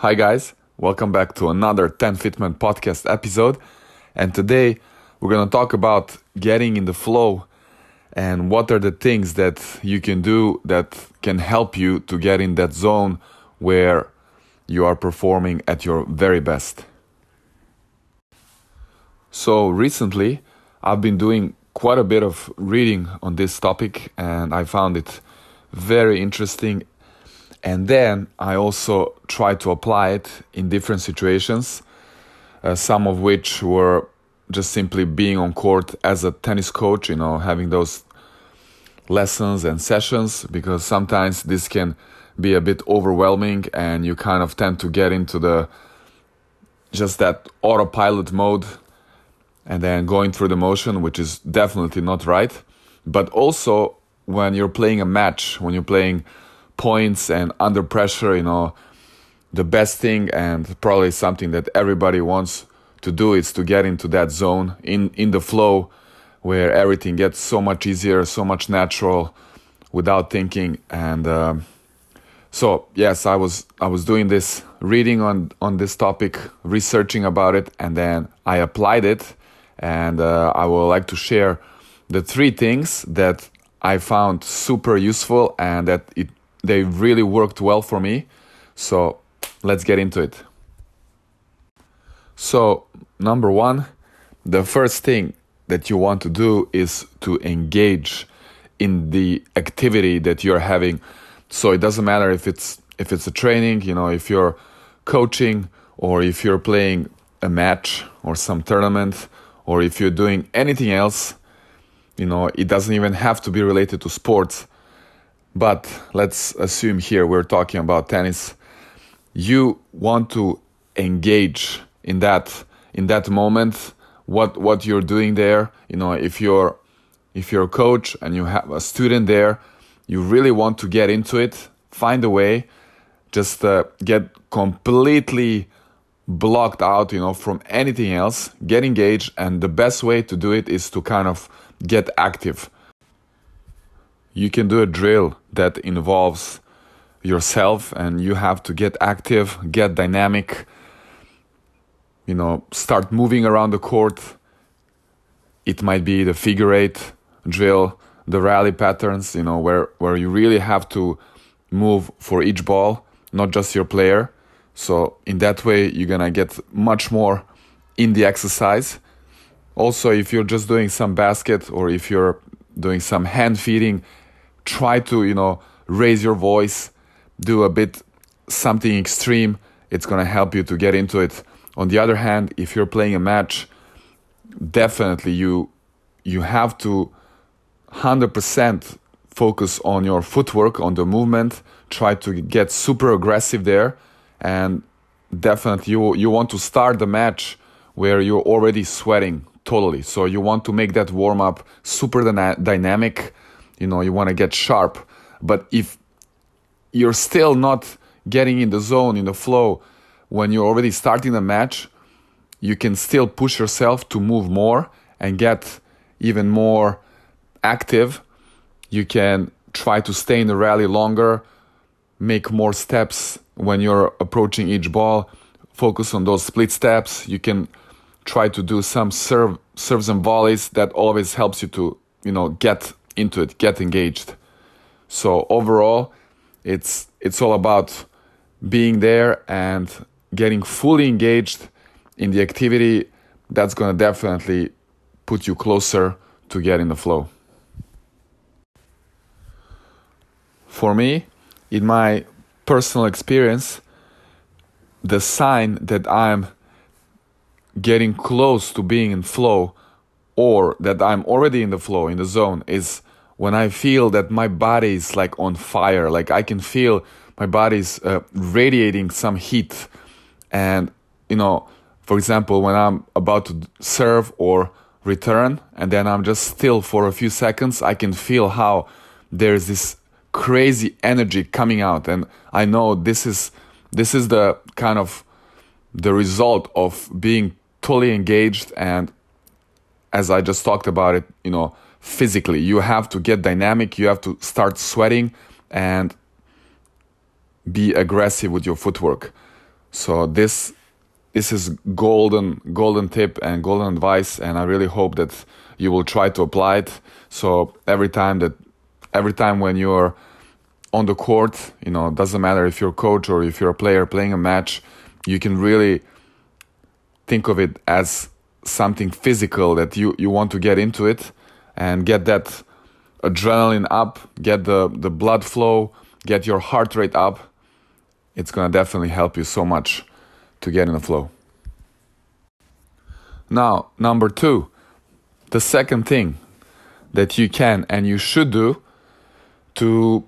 Hi, guys. Welcome back to another 10 Fitman podcast episode. And today we're going to talk about getting in the flow and what are the things that you can do that can help you to get in that zone where you are performing at your very best. So, recently I've been doing quite a bit of reading on this topic and I found it very interesting. And then I also tried to apply it in different situations, uh, some of which were just simply being on court as a tennis coach, you know, having those lessons and sessions, because sometimes this can be a bit overwhelming and you kind of tend to get into the just that autopilot mode and then going through the motion, which is definitely not right. But also, when you're playing a match, when you're playing points and under pressure, you know, the best thing and probably something that everybody wants to do is to get into that zone in in the flow where everything gets so much easier so much natural without thinking. And um, so yes i was i was doing this reading on on this topic researching about it and then i applied it. And uh, i would like to share the three things that i found super useful and that it they really worked well for me so let's get into it so, number one, the first thing that you want to do is to engage in the activity that you're having. So it doesn't matter if it's if it's a training, you know, if you're coaching or if you're playing a match or some tournament or if you're doing anything else, you know, it doesn't even have to be related to sports. But let's assume here we're talking about tennis. You want to engage in that in that moment what what you're doing there. You know if you're if you're a coach and you have a student there you really want to get into it find a way just uh, get completely blocked out you know from anything else get engaged and the best way to do it is to kind of get active. You can do a drill that involves yourself and you have to get active get dynamic you know, start moving around the court. It might be the figure eight drill, the rally patterns, you know, where, where you really have to move for each ball, not just your player. So in that way, you're gonna get much more in the exercise. Also, if you're just doing some basket or if you're doing some hand feeding, try to, you know, raise your voice, do a bit something extreme. It's gonna help you to get into it on the other hand, if you're playing a match, definitely you you have to 100% focus on your footwork, on the movement, try to get super aggressive there and definitely you you want to start the match where you're already sweating totally. So you want to make that warm up super dyna- dynamic, you know, you want to get sharp. But if you're still not getting in the zone, in the flow, when you're already starting the match, you can still push yourself to move more and get even more active. You can try to stay in the rally longer, make more steps when you're approaching each ball, focus on those split steps. You can try to do some serve serves and volleys that always helps you to, you know, get into it, get engaged. So overall, it's it's all about being there and getting fully engaged in the activity, that's going to definitely put you closer to getting the flow. For me, in my personal experience, the sign that I'm getting close to being in flow or that I'm already in the flow, in the zone, is when I feel that my body is like on fire. Like I can feel my body's uh, radiating some heat and, you know, for example, when I'm about to serve or return, and then I'm just still for a few seconds, I can feel how there's this crazy energy coming out. And I know this is this is the kind of the result of being totally engaged and as I just talked about it, you know, physically. You have to get dynamic, you have to start sweating and be aggressive with your footwork So this this is golden golden tip and golden advice and I really hope that you will try to apply it. So every time that every time when you're on the court, you know, doesn't matter if you're a coach or if you're a player playing a match, you can really think of it as something physical that you, you want to get into it and get that adrenaline up, get the, the blood flow, get your heart rate up. It's gonna definitely help you so much to get in the flow. Now, number two, the second thing that you can and you should do to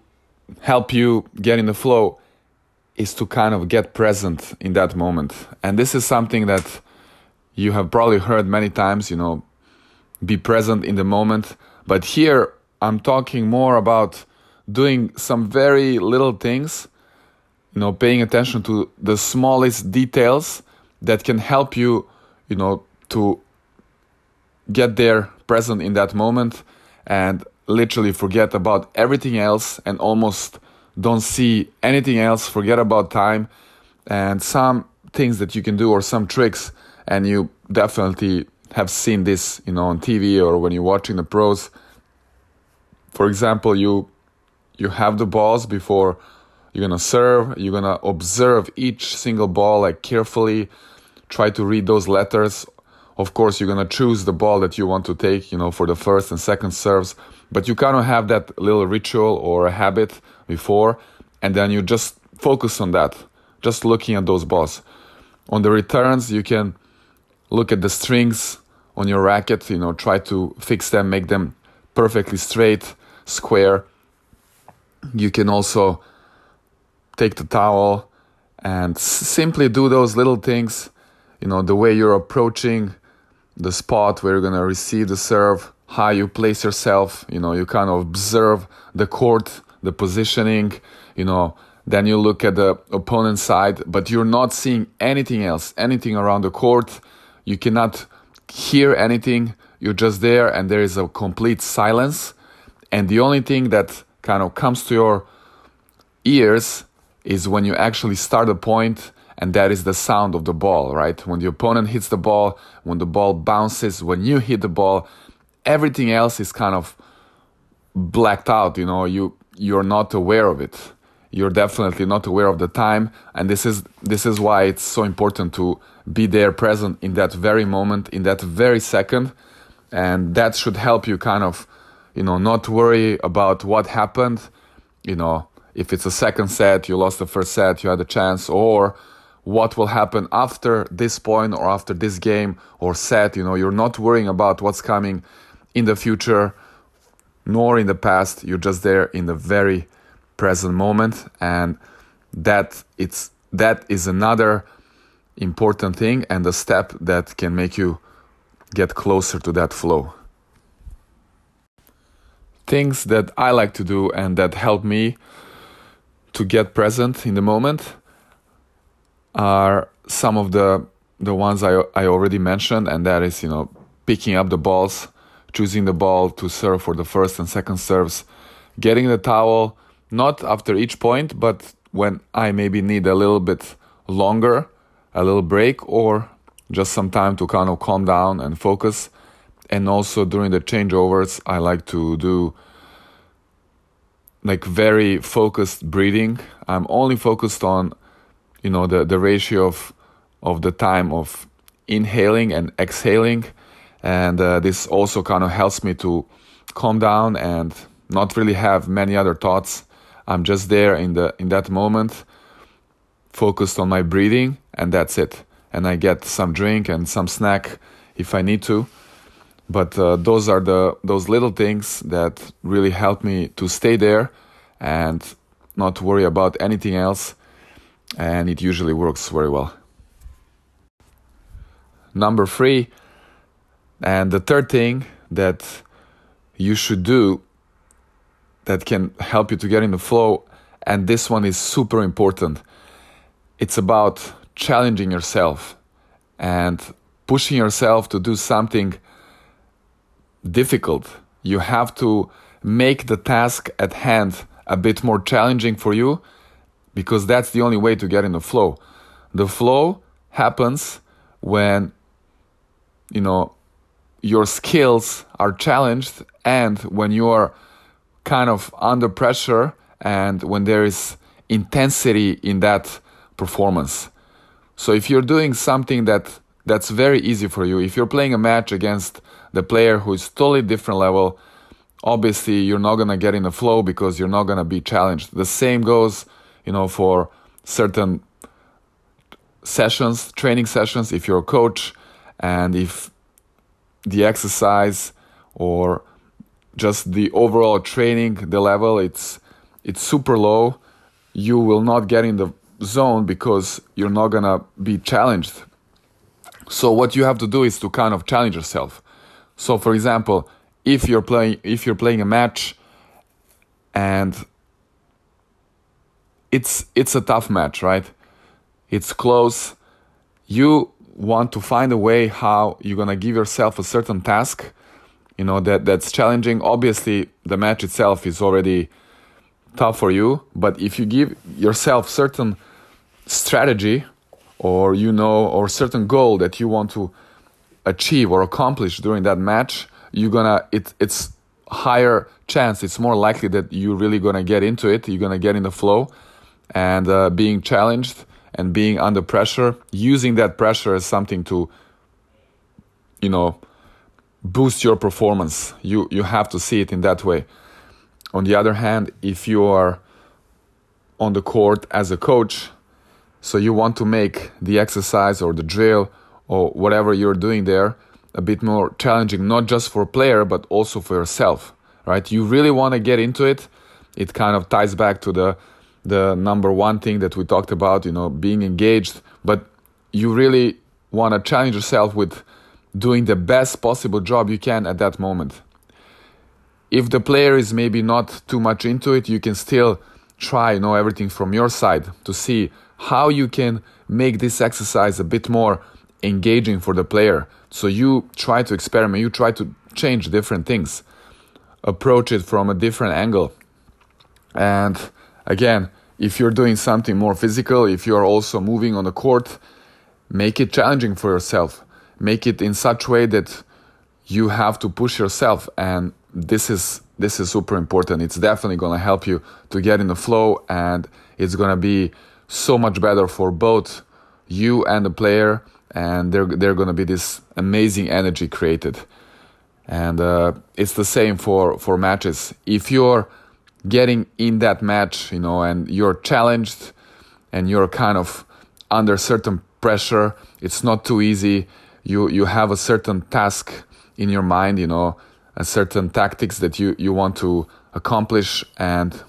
help you get in the flow is to kind of get present in that moment. And this is something that you have probably heard many times, you know, be present in the moment. But here I'm talking more about doing some very little things, you know, paying attention to the smallest details that can help you, you know, to get there present in that moment and literally forget about everything else and almost don't see anything else, forget about time and some things that you can do or some tricks and you definitely have seen this, you know, on TV or when you're watching the pros. For example, you you have the balls before you're gonna serve. You're gonna observe each single ball like carefully. Try to read those letters. Of course, you're gonna choose the ball that you want to take, you know, for the first and second serves. But you kind of have that little ritual or a habit before, and then you just focus on that, just looking at those balls. On the returns, you can look at the strings on your racket, you know, try to fix them, make them perfectly straight, square. You can also take the towel and simply do those little things, you know, the way you're approaching the spot where you're going to receive the serve, how you place yourself, you know, you kind of observe the court, the positioning, you know, then you look at the opponent's side, but you're not seeing anything else, anything around the court you cannot hear anything. You're just there, and there is a complete silence. And the only thing that kind of comes to your ears is when you actually start a point, and that is the sound of the ball, right? When the opponent hits the ball, when the ball bounces, when you hit the ball, everything else is kind of blacked out. You know, you you're not aware of it. You're definitely not aware of the time, and this is this is why it's so important to be there present in that very moment, in that very second. And that should help you kind of, you know, not worry about what happened. You know, if it's a second set, you lost the first set, you had a chance, or what will happen after this point or after this game or set. You know, you're not worrying about what's coming in the future nor in the past. You're just there in the very present moment. And that it's that is another important thing and a step that can make you get closer to that flow. Things that I like to do and that help me to get present in the moment are some of the the ones I, I already mentioned, and that is, you know, picking up the balls, choosing the ball to serve for the first and second serves, getting the towel, not after each point, but when I maybe need a little bit longer a little break or just some time to kind of calm down and focus. And also during the changeovers, I like to do like very focused breathing. I'm only focused on, you know, the, the ratio of of the time of inhaling and exhaling, and uh, this also kind of helps me to calm down and not really have many other thoughts. I'm just there in the in that moment, focused on my breathing and that's it. And I get some drink and some snack if I need to. But uh, those are the those little things that really help me to stay there and not worry about anything else. And it usually works very well. Number three, and the third thing that you should do that can help you to get in the flow, and this one is super important. It's about challenging yourself and pushing yourself to do something difficult. You have to make the task at hand a bit more challenging for you because that's the only way to get in the flow. The flow happens when you know your skills are challenged and when you are kind of under pressure and when there is intensity in that performance. So if you're doing something that that's very easy for you, if you're playing a match against the player who is totally different level, obviously you're not gonna get in the flow because you're not gonna be challenged. The same goes, you know, for certain sessions, training sessions, if you're a coach and if the exercise or just the overall training, the level, it's it's super low, you will not get in the zone because you're not gonna be challenged. So what you have to do is to kind of challenge yourself. So for example, if you're playing if you're playing a match and it's it's a tough match, right? It's close. You want to find a way how you're gonna give yourself a certain task, you know that that's challenging. Obviously, the match itself is already tough for you, but if you give yourself certain strategy or you know or certain goal that you want to achieve or accomplish during that match, you're gonna it it's higher chance it's more likely that you're really gonna get into it you're gonna get in the flow and uh, being challenged and being under pressure using that pressure as something to you know boost your performance you you have to see it in that way on the other hand if you are on the court as a coach so you want to make the exercise or the drill or whatever you're doing there a bit more challenging, not just for a player but also for yourself, right? You really want to get into it. It kind of ties back to the the number one thing that we talked about, you know, being engaged. But you really want to challenge yourself with doing the best possible job you can at that moment. If the player is maybe not too much into it, you can still try, know, everything from your side to see how you can make this exercise a bit more engaging for the player. So you try to experiment, you try to change different things, approach it from a different angle. And again, if you're doing something more physical, if you're also moving on the court, make it challenging for yourself. Make it in such way that you have to push yourself and this is this is super important. It's definitely going to help you to get in the flow and it's going to be so much better for both you and the player and they're they're going to be this amazing energy created and uh, it's the same for for matches if you're getting in that match you know and you're challenged and you're kind of under certain pressure it's not too easy you you have a certain task in your mind you know a certain tactics that you you want to accomplish and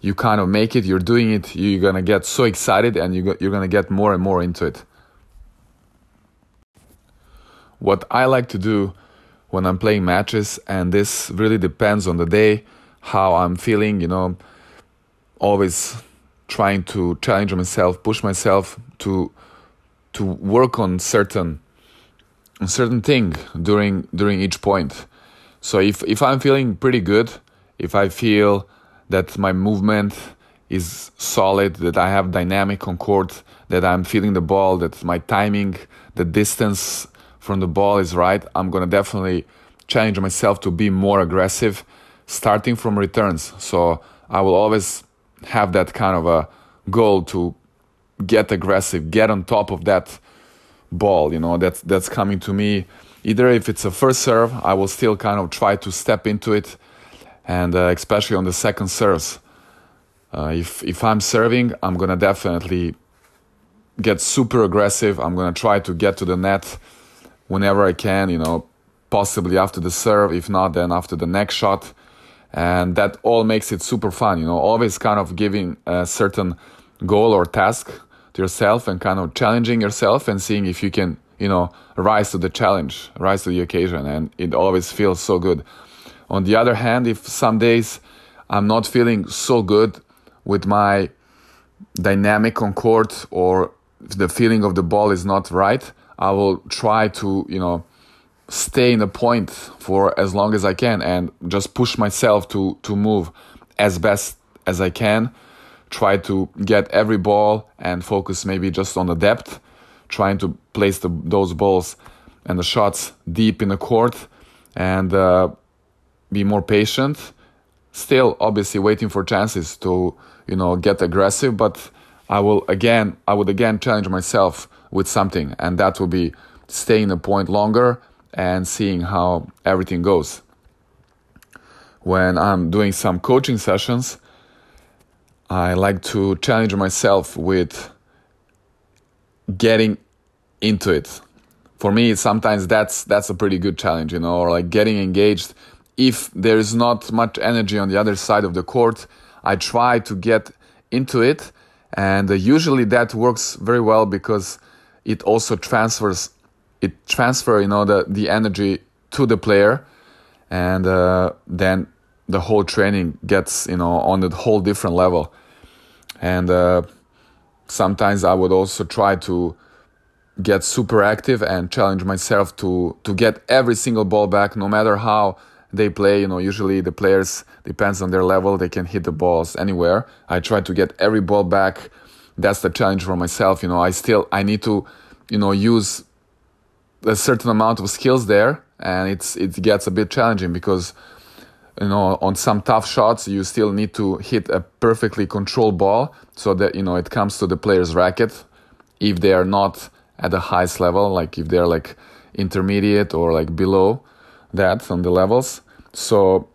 you kind of make it you're doing it you're gonna get so excited and you you're gonna get more and more into it. What I like to do when I'm playing matches, and this really depends on the day, how I'm feeling, you know, always trying to challenge myself, push myself to to work on certain on certain thing during during each point. So if if I'm feeling pretty good, if I feel that my movement is solid, that I have dynamic on court, that I'm feeling the ball, that my timing, the distance from the ball is right, I'm gonna definitely challenge myself to be more aggressive, starting from returns. So I will always have that kind of a goal to get aggressive, get on top of that ball. You know that's that's coming to me. Either if it's a first serve, I will still kind of try to step into it, and uh, especially on the second serves. Uh, if if I'm serving, I'm gonna definitely get super aggressive. I'm gonna try to get to the net whenever I can, you know, possibly after the serve, if not, then after the next shot. And that all makes it super fun, you know, always kind of giving a certain goal or task to yourself and kind of challenging yourself and seeing if you can, you know, rise to the challenge, rise to the occasion. And it always feels so good. On the other hand, if some days I'm not feeling so good with my dynamic on court or the feeling of the ball is not right, I will try to, you know, stay in a point for as long as I can and just push myself to to move as best as I can try to get every ball and focus maybe just on the depth, trying to place the, those balls and the shots deep in the court and uh, be more patient. Still, obviously, waiting for chances to you know get aggressive, but I will again, I would again challenge myself with something, and that will be staying a point longer and seeing how everything goes. When I'm doing some coaching sessions, I like to challenge myself with getting into it. For me, sometimes that's that's a pretty good challenge, you know, or like getting engaged. If there is not much energy on the other side of the court, I try to get into it, and uh, usually that works very well because it also transfers it transfer you know the the energy to the player, and uh, then the whole training gets you know on a whole different level and uh, sometimes I would also try to get super active and challenge myself to to get every single ball back, no matter how they play. You know, usually the players depends on their level; they can hit the balls anywhere. I try to get every ball back. That's the challenge for myself. You know, I still I need to, you know, use a certain amount of skills there, and it's it gets a bit challenging because you know on some tough shots you still need to hit a perfectly controlled ball so that you know it comes to the player's racket. If they are not at the highest level like if they're like intermediate or like below that on the levels. So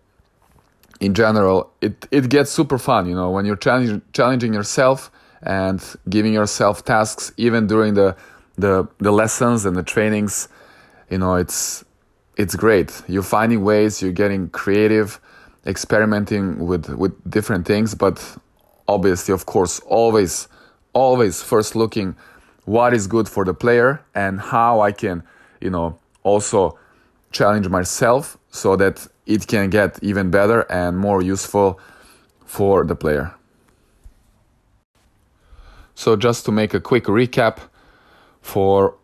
in general it it gets super fun you know when you're challenging challenging yourself and giving yourself tasks even during the the the lessons and the trainings you know it's it's great. You're finding ways, you're getting creative, experimenting with, with different things, but obviously, of course, always, always first looking what is good for the player and how I can, you know, also challenge myself so that it can get even better and more useful for the player. So, just to make a quick recap for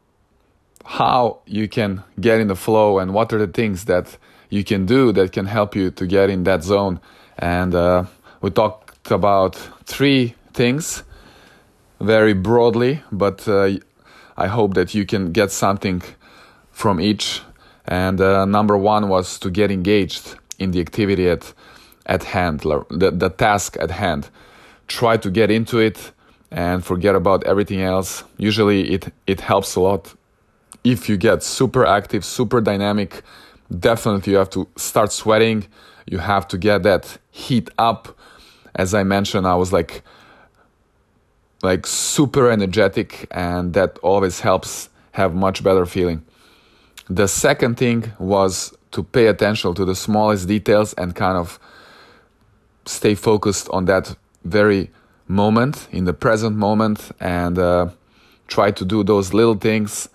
how you can get in the flow and what are the things that you can do that can help you to get in that zone. And uh, we talked about three things very broadly, but uh, I hope that you can get something from each. And uh, number one was to get engaged in the activity at, at hand, the, the task at hand. Try to get into it and forget about everything else. Usually it, it helps a lot if you get super active, super dynamic, definitely you have to start sweating. You have to get that heat up. As I mentioned, I was like like super energetic and that always helps have much better feeling. The second thing was to pay attention to the smallest details and kind of stay focused on that very moment in the present moment and uh, try to do those little things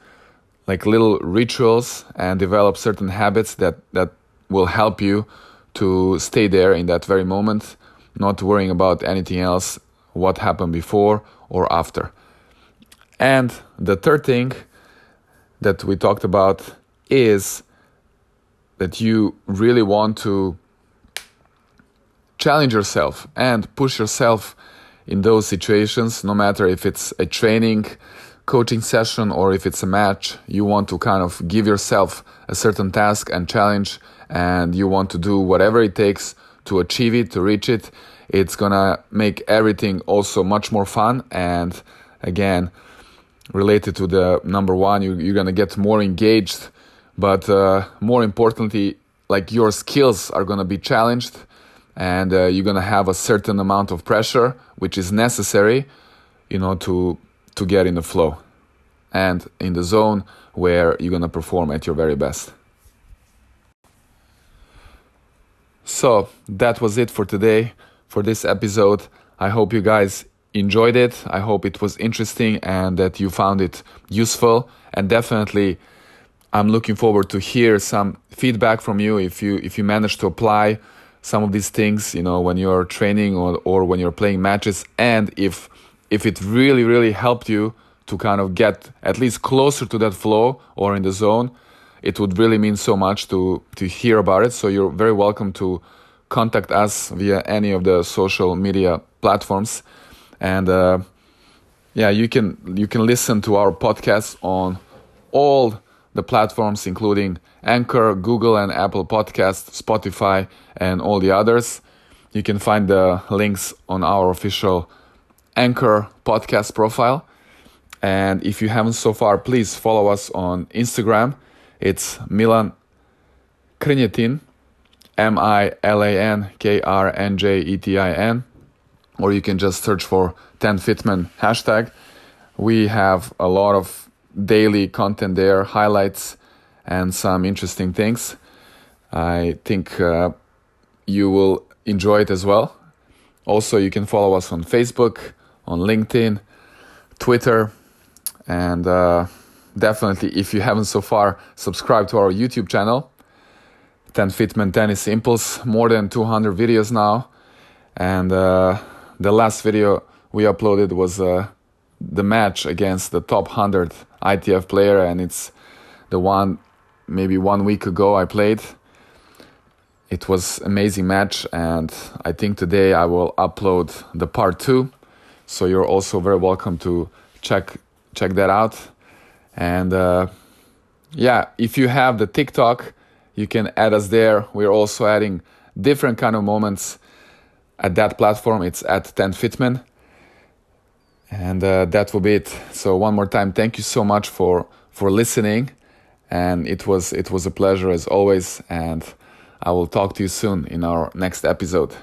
like little rituals and develop certain habits that that will help you to stay there in that very moment not worrying about anything else what happened before or after. And the third thing that we talked about is that you really want to challenge yourself and push yourself in those situations no matter if it's a training coaching session or if it's a match, you want to kind of give yourself a certain task and challenge, and you want to do whatever it takes to achieve it, to reach it. It's gonna make everything also much more fun. And again, related to the number one, you, you're gonna get more engaged, but uh, more importantly, like your skills are gonna be challenged, and uh, you're gonna have a certain amount of pressure, which is necessary, you know, to to get in the flow and in the zone where you're going to perform at your very best. So, that was it for today, for this episode. I hope you guys enjoyed it. I hope it was interesting and that you found it useful. And definitely, I'm looking forward to hear some feedback from you if you if you manage to apply some of these things, you know, when you're training or, or when you're playing matches, and if if it really, really helped you to kind of get at least closer to that flow or in the zone, it would really mean so much to, to hear about it. So you're very welcome to contact us via any of the social media platforms and uh, yeah, you can you can listen to our podcast on all the platforms, including Anchor, Google and Apple Podcasts, Spotify, and all the others. You can find the links on our official Anchor podcast profile. And if you haven't so far, please follow us on Instagram. It's Milan Krnjetin, M I L A N K R N J E T I N, or you can just search for 10fitman hashtag. We have a lot of daily content there, highlights, and some interesting things. I think uh, you will enjoy it as well. Also, you can follow us on Facebook, on LinkedIn, Twitter, and uh, definitely, if you haven't so far, subscribe to our YouTube channel. 10 Fitman Tennis Impulse, more than 200 videos now. And uh, the last video we uploaded was uh, the match against the top 100 ITF player, and it's the one maybe one week ago I played. It was amazing match, and I think today I will upload the part two. So you're also very welcome to check check that out. And uh, yeah, if you have the TikTok, you can add us there. We're also adding different kind of moments at that platform. It's at 10 Fitman. And uh, that will be it. So one more time, thank you so much for for listening, and it was it was a pleasure as always. And I will talk to you soon in our next episode.